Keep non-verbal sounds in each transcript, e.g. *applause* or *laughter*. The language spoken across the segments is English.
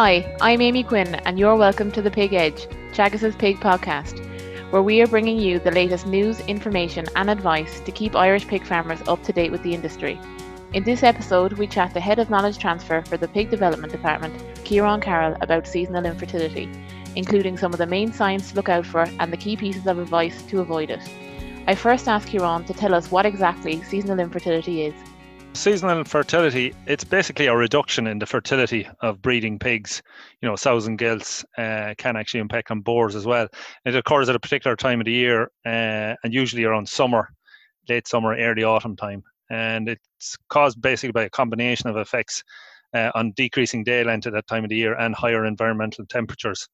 Hi, I'm Amy Quinn, and you're welcome to The Pig Edge, Teagasc's Pig podcast, where we are bringing you the latest news, information, and advice to keep Irish pig farmers up to date with the industry. In this episode, we chat the head of knowledge transfer for the Pig Development Department, Ciarán Carroll, about seasonal infertility, including some of the main signs to look out for and the key pieces of advice to avoid it. I first asked Ciarán to tell us what exactly seasonal infertility is. Seasonal fertility, it's basically a reduction in the fertility of breeding pigs. You know, sows and gilts uh, can actually impact on boars as well. It occurs at a particular time of the year uh, and usually around summer, late summer, early autumn time. And it's caused basically by a combination of effects uh, on decreasing day length at that time of the year and higher environmental temperatures.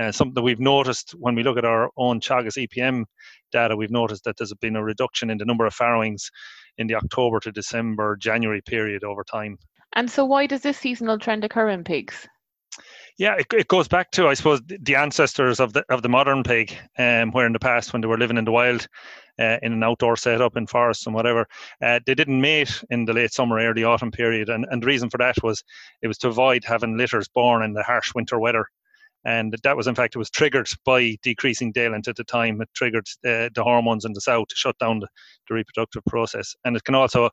Uh, something that we've noticed when we look at our own Teagasc EPM data, we've noticed that there's been a reduction in the number of farrowings in the October to December, January period over time. And so, why does this seasonal trend occur in pigs? Yeah, it, it goes back to I suppose the ancestors of the of the modern pig, um, where in the past when they were living in the wild, uh, in an outdoor setup in forests and whatever, uh, they didn't mate in the late summer, early autumn period, and and the reason for that was it was to avoid having litters born in the harsh winter weather and that was in fact it was triggered by decreasing day length at the time. It triggered uh, the hormones in the sow to shut down the, the, reproductive process. And it can also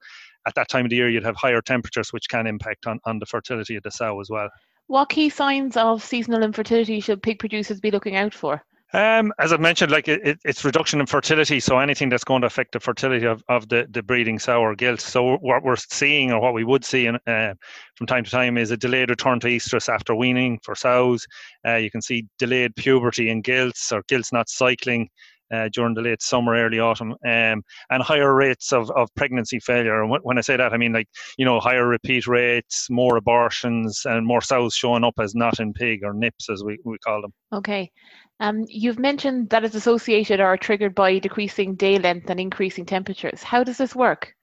at that time of the year you'd have higher temperatures which can impact on, on the fertility of the sow as well. What key signs of seasonal infertility should pig producers be looking out for um, as I mentioned, like it, it's reduction in fertility, so anything that's going to affect the fertility of, of the, the breeding sow or gilt. So what we're seeing, or what we would see in, uh, from time to time, is a delayed return to estrus after weaning for sows. Uh, you can see delayed puberty in gilts or gilts not cycling uh, during the late summer, early autumn, um, and higher rates of, of pregnancy failure. And when I say that, I mean like you know higher repeat rates, more abortions, and more sows showing up as not in pig or nips as we, we call them. Okay, um, you've mentioned that it's associated or triggered by decreasing day length and increasing temperatures. How does this work?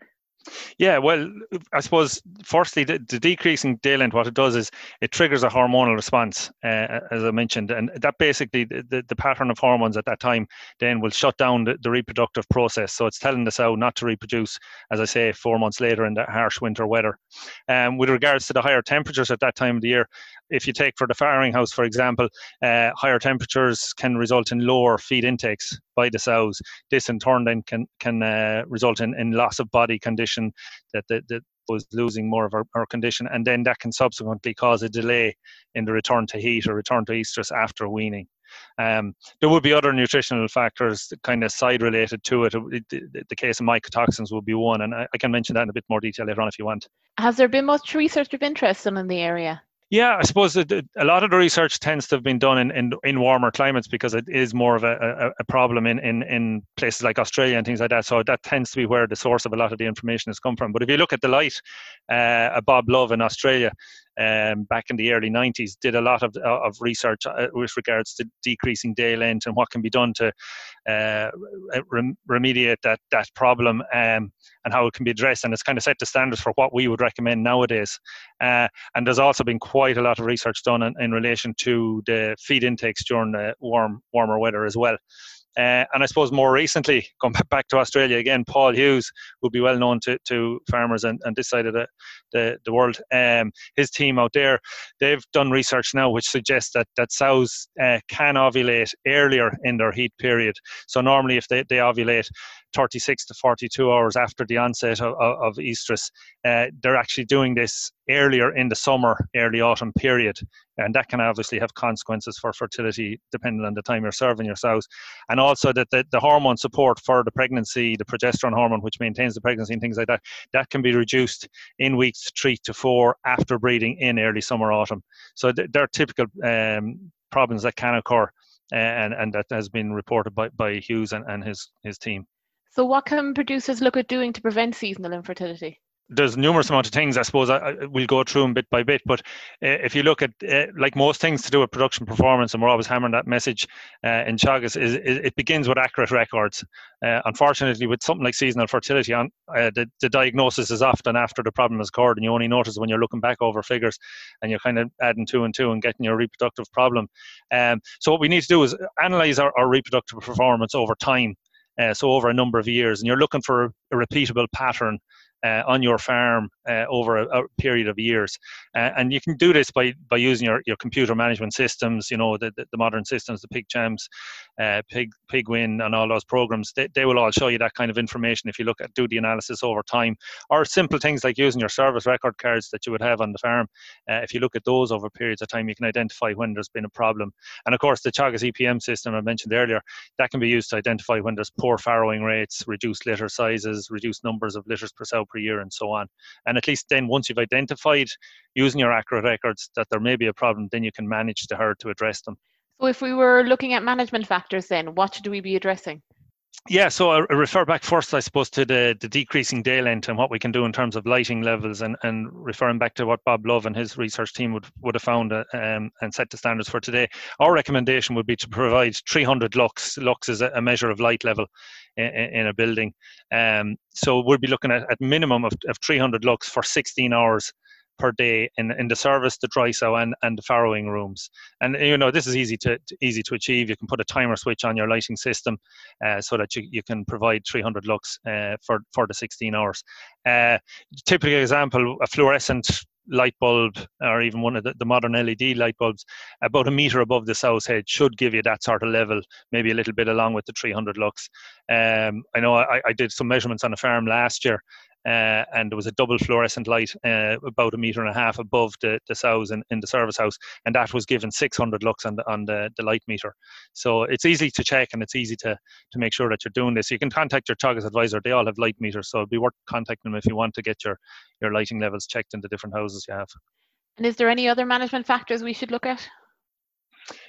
Yeah, well, I suppose firstly, the, the decreasing day length, what it does is it triggers a hormonal response, uh, as I mentioned, and that basically the, the, the, pattern of hormones at that time then will shut down the, the, reproductive process. So it's telling the sow not to reproduce, as I say, four months later in that harsh winter weather. Um, with regards to the higher temperatures at that time of the year, if you take for the farrowing house, for example, uh, higher temperatures can result in lower feed intakes by the sows. This in turn then can can uh, result in, in loss of body condition that the was losing more of our, condition, and then that can subsequently cause a delay in the return to heat or return to estrus after weaning. Um, there would be other nutritional factors kind of side related to it. The, the case of mycotoxins would be one, and I, I, can mention that in a bit more detail later on if you want. Has there been much research of interest in the area? Yeah, I suppose a lot of the research tends to have been done in, in, in warmer climates because it is more of a, a, a, problem in, in, in places like Australia and things like that. So that tends to be where the source of a lot of the information has come from. But if you look at the light, uh, Bob Love in Australia, um, back in the early 90s did a lot of, uh, of research uh, with regards to decreasing day length and what can be done to uh, rem- remediate that, that problem um, and how it can be addressed. And it's kind of set the standards for what we would recommend nowadays. Uh, and there's also been quite a lot of research done in, in relation to the feed intakes during the warm, warmer weather as well. Uh, and I suppose more recently, *laughs* going back to Australia again, Paul Hughes would be well known to, to farmers and, and this side of the, the, the world. Um, his team out there, they've done research now which suggests that, that sows uh, can ovulate earlier in their heat period. So normally if they, they ovulate 36 to 42 hours after the onset of, of, of estrus, uh, they're actually doing this earlier in the summer, early autumn period. And that can obviously have consequences for fertility depending on the time you're serving your sows. And also that the, the hormone support for the pregnancy, the progesterone hormone, which maintains the pregnancy and things like that, that can be reduced in weeks three to four after breeding in early summer, autumn. So th- they're typical um, problems that can occur. Uh, and, and that has been reported by, by Hughes and, and his, his team. So, what can producers look at doing to prevent seasonal infertility? There's numerous amount of things I suppose I, I, we'll go through them bit by bit but uh, if you look at uh, like most things to do with production performance and we're always hammering that message uh, in Teagasc, is, is, it begins with accurate records. Uh, unfortunately with something like seasonal fertility on uh, the, the diagnosis is often after the problem has occurred and you only notice when you're looking back over figures and you're kind of adding two and two and getting your reproductive problem. Um, so what we need to do is analyze our, our reproductive performance over time uh, so over a number of years and you're looking for a repeatable pattern uh, on your farm uh, over a, a, period of years. Uh, and you can do this by, by using your, your computer management systems, you know, the, the, the modern systems, the PigChamps, uh, Pig, PigWin, and all those programs. They, they will all show you that kind of information if you look at do the analysis over time. Or simple things like using your service record cards that you would have on the farm. Uh, if you look at those over periods of time, you can identify when there's been a problem. And of course, the Teagasc EPM system I mentioned earlier, that can be used to identify when there's poor farrowing rates, reduced litter sizes, reduced numbers of litters per sow per year, and so on. And at least then, once you've identified using your accurate records that there may be a problem, then you can manage the herd to address them. So, if we were looking at management factors, then what should we be addressing? Yeah, so I refer back first, I suppose, to the, the decreasing day length and what we can do in terms of lighting levels, and, and referring back to what Bob Love and his research team would, would have found uh, um, and set the standards for today. Our recommendation would be to provide 300 lux. Lux is a, measure of light level in, in a building. Um, so we'll be looking at a minimum of, of 300 lux for 16 hours per day in, in the service, the dry sow, and, and the farrowing rooms. And you know this is easy to, easy to achieve. You can put a timer switch on your lighting system uh, so that you, you can provide 300 lux uh, for for the 16 hours. Uh, typical example: a fluorescent light bulb or even one of the, the, modern LED light bulbs about a meter above the sow's head should give you that sort of level, maybe a little bit along with the 300 lux. Um, I know I, I, did some measurements on a farm last year uh, and there was a double fluorescent light uh, about a meter and a half above the, the sows in, in the service house, and that was given 600 lux on the on the, the light meter. So it's easy to check and it's easy to to make sure that you're doing this. You can contact your Teagasc advisor; they all have light meters, so it'd be worth contacting them if you want to get your your lighting levels checked in the different houses you have. And is there any other management factors we should look at?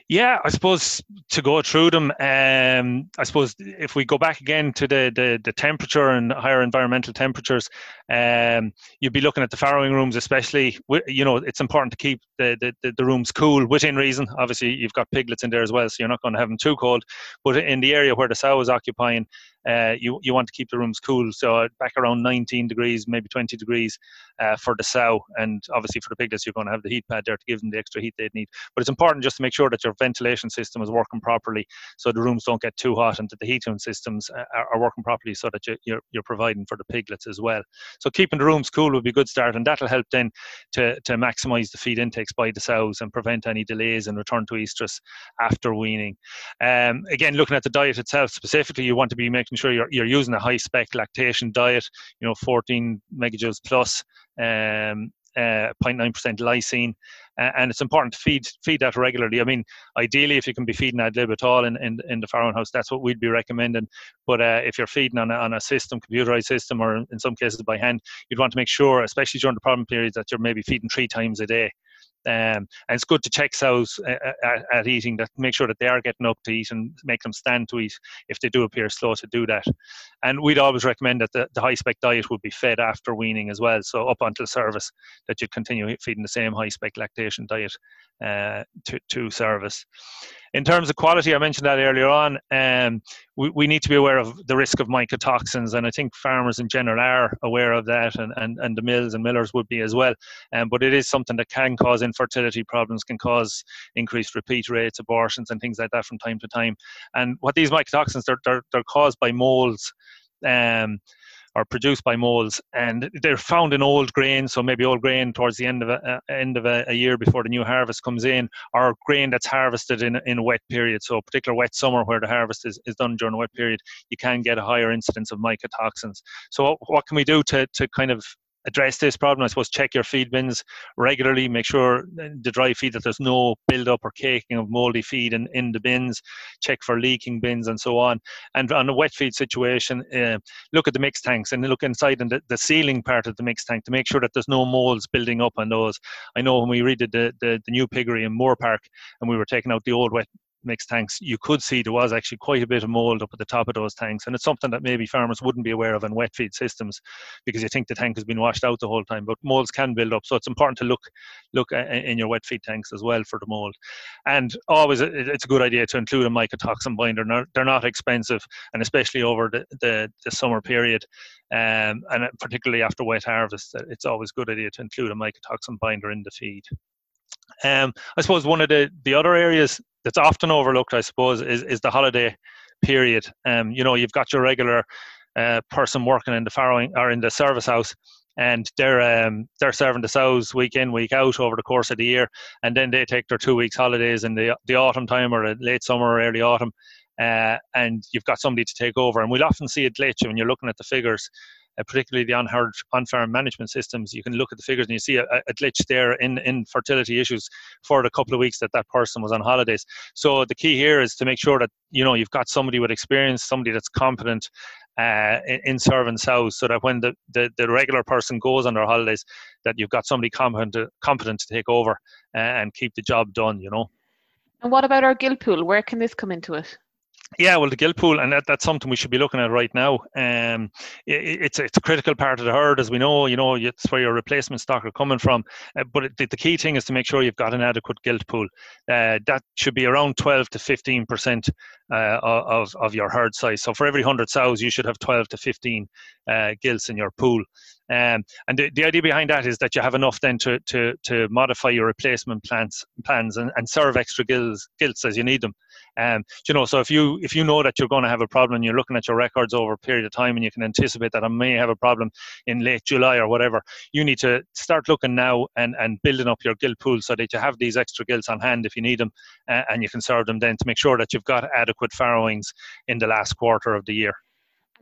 Yeah, I suppose to go through them, um, I suppose if we go back again to the, the, the temperature and higher environmental temperatures, um, you'd be looking at the farrowing rooms, especially. You know, it's important to keep the, the, the rooms cool within reason. Obviously, you've got piglets in there as well, so you're not going to have them too cold. But in the area where the sow is occupying, uh, you you want to keep the rooms cool. So back around 19 degrees, maybe 20 degrees uh, for the sow, and obviously for the piglets, you're going to have the heat pad there to give them the extra heat they need. But it's important just to make sure that your ventilation system is working properly, so the rooms don't get too hot, and that the heating systems uh, are, are working properly, so that you, you're you're providing for the piglets as well. So keeping the rooms cool would be a good start, and that'll help then to to maximise the feed intakes by the sows and prevent any delays in return to estrus after weaning. Um, again, looking at the diet itself specifically, you want to be making making sure you're, you're using a high spec lactation diet, you know, 14 megajoules plus, um, uh, 0.9% lysine, uh, and it's important to feed feed that regularly. I mean, ideally, if you can be feeding ad lib at all in, in, in the farrowing house, that's what we'd be recommending. But uh, if you're feeding on a, on a system, computerized system, or in some cases by hand, you'd want to make sure, especially during the problem periods, that you're maybe feeding three times a day. Um, and it's good to check sows uh, uh, at, at, eating that make sure that they are getting up to eat and make them stand to eat if they do appear slow to do that. And we'd always recommend that the, the high spec diet would be fed after weaning as well. So up until service, that you'd continue feeding the same high spec lactation diet uh, to, to service. In terms of quality, I mentioned that earlier on. Um, we, we need to be aware of the risk of mycotoxins, and I think farmers in general are aware of that, and, and, and the mills and millers would be as well. Um, but it is something that can cause infertility problems, can cause increased repeat rates, abortions, and things like that from time to time. And what these mycotoxins, they're, they're, they're caused by molds. Um, are produced by moles, and they're found in old grain. So maybe old grain towards the end of a, uh, end of a, a, year before the new harvest comes in, or grain that's harvested in in a wet period. So a particular wet summer where the harvest is, is done during a wet period, you can get a higher incidence of mycotoxins. So what can we do to to kind of address this problem. I suppose check your feed bins regularly. Make sure the dry feed that there's no build-up or caking of moldy feed in, in the bins. Check for leaking bins and so on. And on a wet feed situation, uh, look at the mix tanks and look inside in the, the ceiling part of the mix tank to make sure that there's no molds building up on those. I know when we redid the, the, the new piggery in Moorepark and we were taking out the old wet mixed tanks, you could see there was actually quite a bit of mold up at the top of those tanks. And it's something that maybe farmers wouldn't be aware of in wet feed systems because you think the tank has been washed out the whole time. But molds can build up. So it's important to look look in your wet feed tanks as well for the mold. And always it's a good idea to include a mycotoxin binder. They're not expensive, and especially over the, the, the summer period. Um, and particularly after wet harvest, it's always a good idea to include a mycotoxin binder in the feed. Um, I suppose one of the, the other areas that's often overlooked, I suppose, is, is the holiday period. Um, you know, you've got your regular uh, person working in the farrowing or in the service house and they're um, they're serving the sows week in week out over the course of the year, and then they take their two weeks holidays in the the autumn time or late summer or early autumn, uh, and you've got somebody to take over. And we'll often see a glitch when you're looking at the figures. Uh, particularly the on-farm management systems, you can look at the figures and you see a, a, glitch there in, in fertility issues for the couple of weeks that that person was on holidays. So the key here is to make sure that you know you've got somebody with experience, somebody that's competent, uh, in serving sows so that when the, the, the, regular person goes on their holidays that you've got somebody competent to, competent to take over uh, and keep the job done you know? And what about our gilt pool where can this come into it yeah, well, the gilt pool, and that, that's something we should be looking at right now. Um, it, it's it's a critical part of the herd, as we know. You know, it's where your replacement stock are coming from. Uh, but it, the, key thing is to make sure you've got an adequate gilt pool. Uh, that should be around 12 to 15 percent uh, of of your herd size. So for every hundred sows, you should have 12 to 15 uh, gilts in your pool. Um, and the, the idea behind that is that you have enough then to to, to modify your replacement plans plans and, and serve extra gilts, gilts as you need them. Um, you know, so if you if you know that you're going to have a problem, and you're looking at your records over a period of time, and you can anticipate that I may have a problem in late July or whatever, you need to start looking now and and building up your gilt pool so that you have these extra gilts on hand if you need them, uh, and you can serve them then to make sure that you've got adequate farrowings in the last quarter of the year.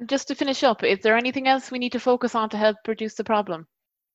Just to finish up, is there anything else we need to focus on to help reduce the problem?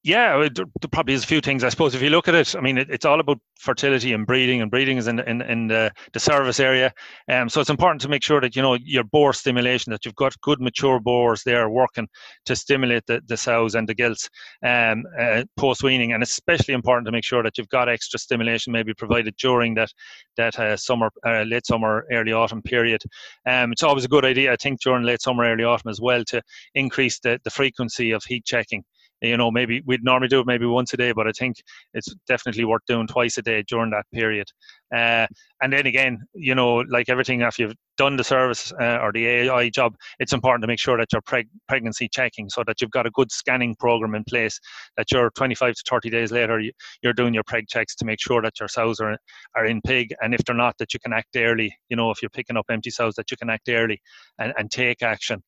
Yeah, there probably is a few things. I suppose if you look at it, I mean, it, it's all about fertility and breeding, and breeding is in in, in the, the service area. Um, so it's important to make sure that you know your boar stimulation, that you've got good mature boars there working to stimulate the, the sows and the gilts um, uh, post weaning, and especially important to make sure that you've got extra stimulation maybe provided during that that uh, summer, uh, late summer, early autumn period. Um, it's always a good idea, I think, during late summer, early autumn as well, to increase the, the frequency of heat checking you know maybe we'd normally do it maybe once a day but i think it's definitely worth doing twice a day during that period. Uh, and then again you know like everything after you've done the service uh, or the ai job it's important to make sure that you're preg- pregnancy checking so that you've got a good scanning program in place that you're 25 to 30 days later you're doing your preg checks to make sure that your sows are, are in pig and if they're not that you can act early you know if you're picking up empty sows that you can act early and, and take action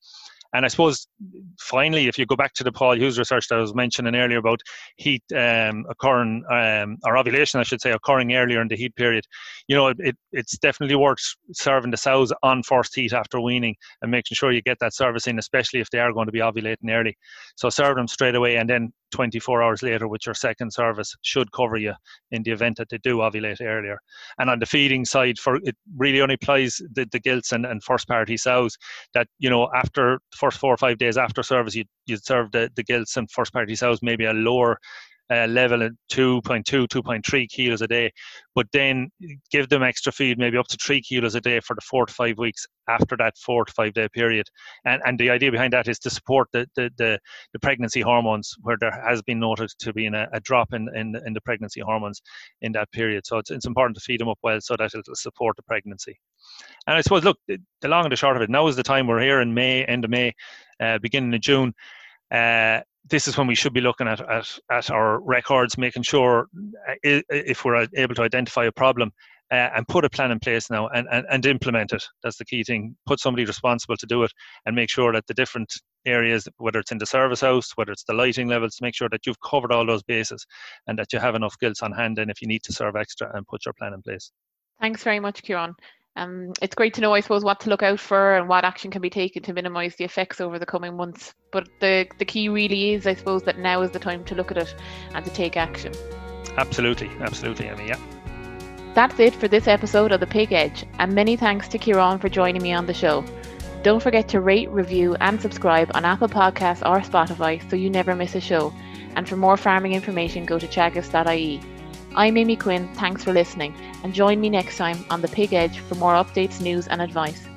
and I suppose finally, if you go back to the Paul Hughes research that I was mentioning earlier about heat um, occurring, um, or ovulation, I should say, occurring earlier in the heat period, you know, it, it's definitely worth serving the sows on first heat after weaning and making sure you get that service in, especially if they are going to be ovulating early. So serve them straight away and then 24 hours later with your second service should cover you in the event that they do ovulate earlier. And on the feeding side, for it really only applies the, the gilts and, and first parity sows that, you know, after first four or five days after service, you, you'd serve the, the gilts and first parity sows maybe a lower uh, level at 2.2, 2.3 kilos a day, but then give them extra feed, maybe up to three kilos a day for the four to five weeks after that four to five day period. And, and the idea behind that is to support the, the, the, the pregnancy hormones where there has been noted to be a, a drop in, in, in the pregnancy hormones in that period. So it's, it's important to feed them up well so that it'll support the pregnancy. And I suppose, look, the long and the short of it, now is the time we're here in May, end of May, uh, beginning of June. Uh, this is when we should be looking at, at, at our records, making sure uh, if we're able to identify a problem uh, and put a plan in place now and, and, and implement it. That's the key thing. Put somebody responsible to do it and make sure that the different areas, whether it's in the service house, whether it's the lighting levels, make sure that you've covered all those bases and that you have enough gilts on hand and if you need to serve extra and put your plan in place. Thanks very much, Ciarán. Um, it's great to know, I suppose, what to look out for and what action can be taken to minimise the effects over the coming months. But the, the key really is, I suppose, that now is the time to look at it and to take action. Absolutely, absolutely, Amy, yeah. That's it for this episode of The Pig Edge, and many thanks to Ciarán for joining me on the show. Don't forget to rate, review, and subscribe on Apple Podcasts or Spotify so you never miss a show. And for more farming information, go to teagasc.ie. I'm Amy Quinn, thanks for listening, and join me next time on The Pig Edge for more updates, news, and advice.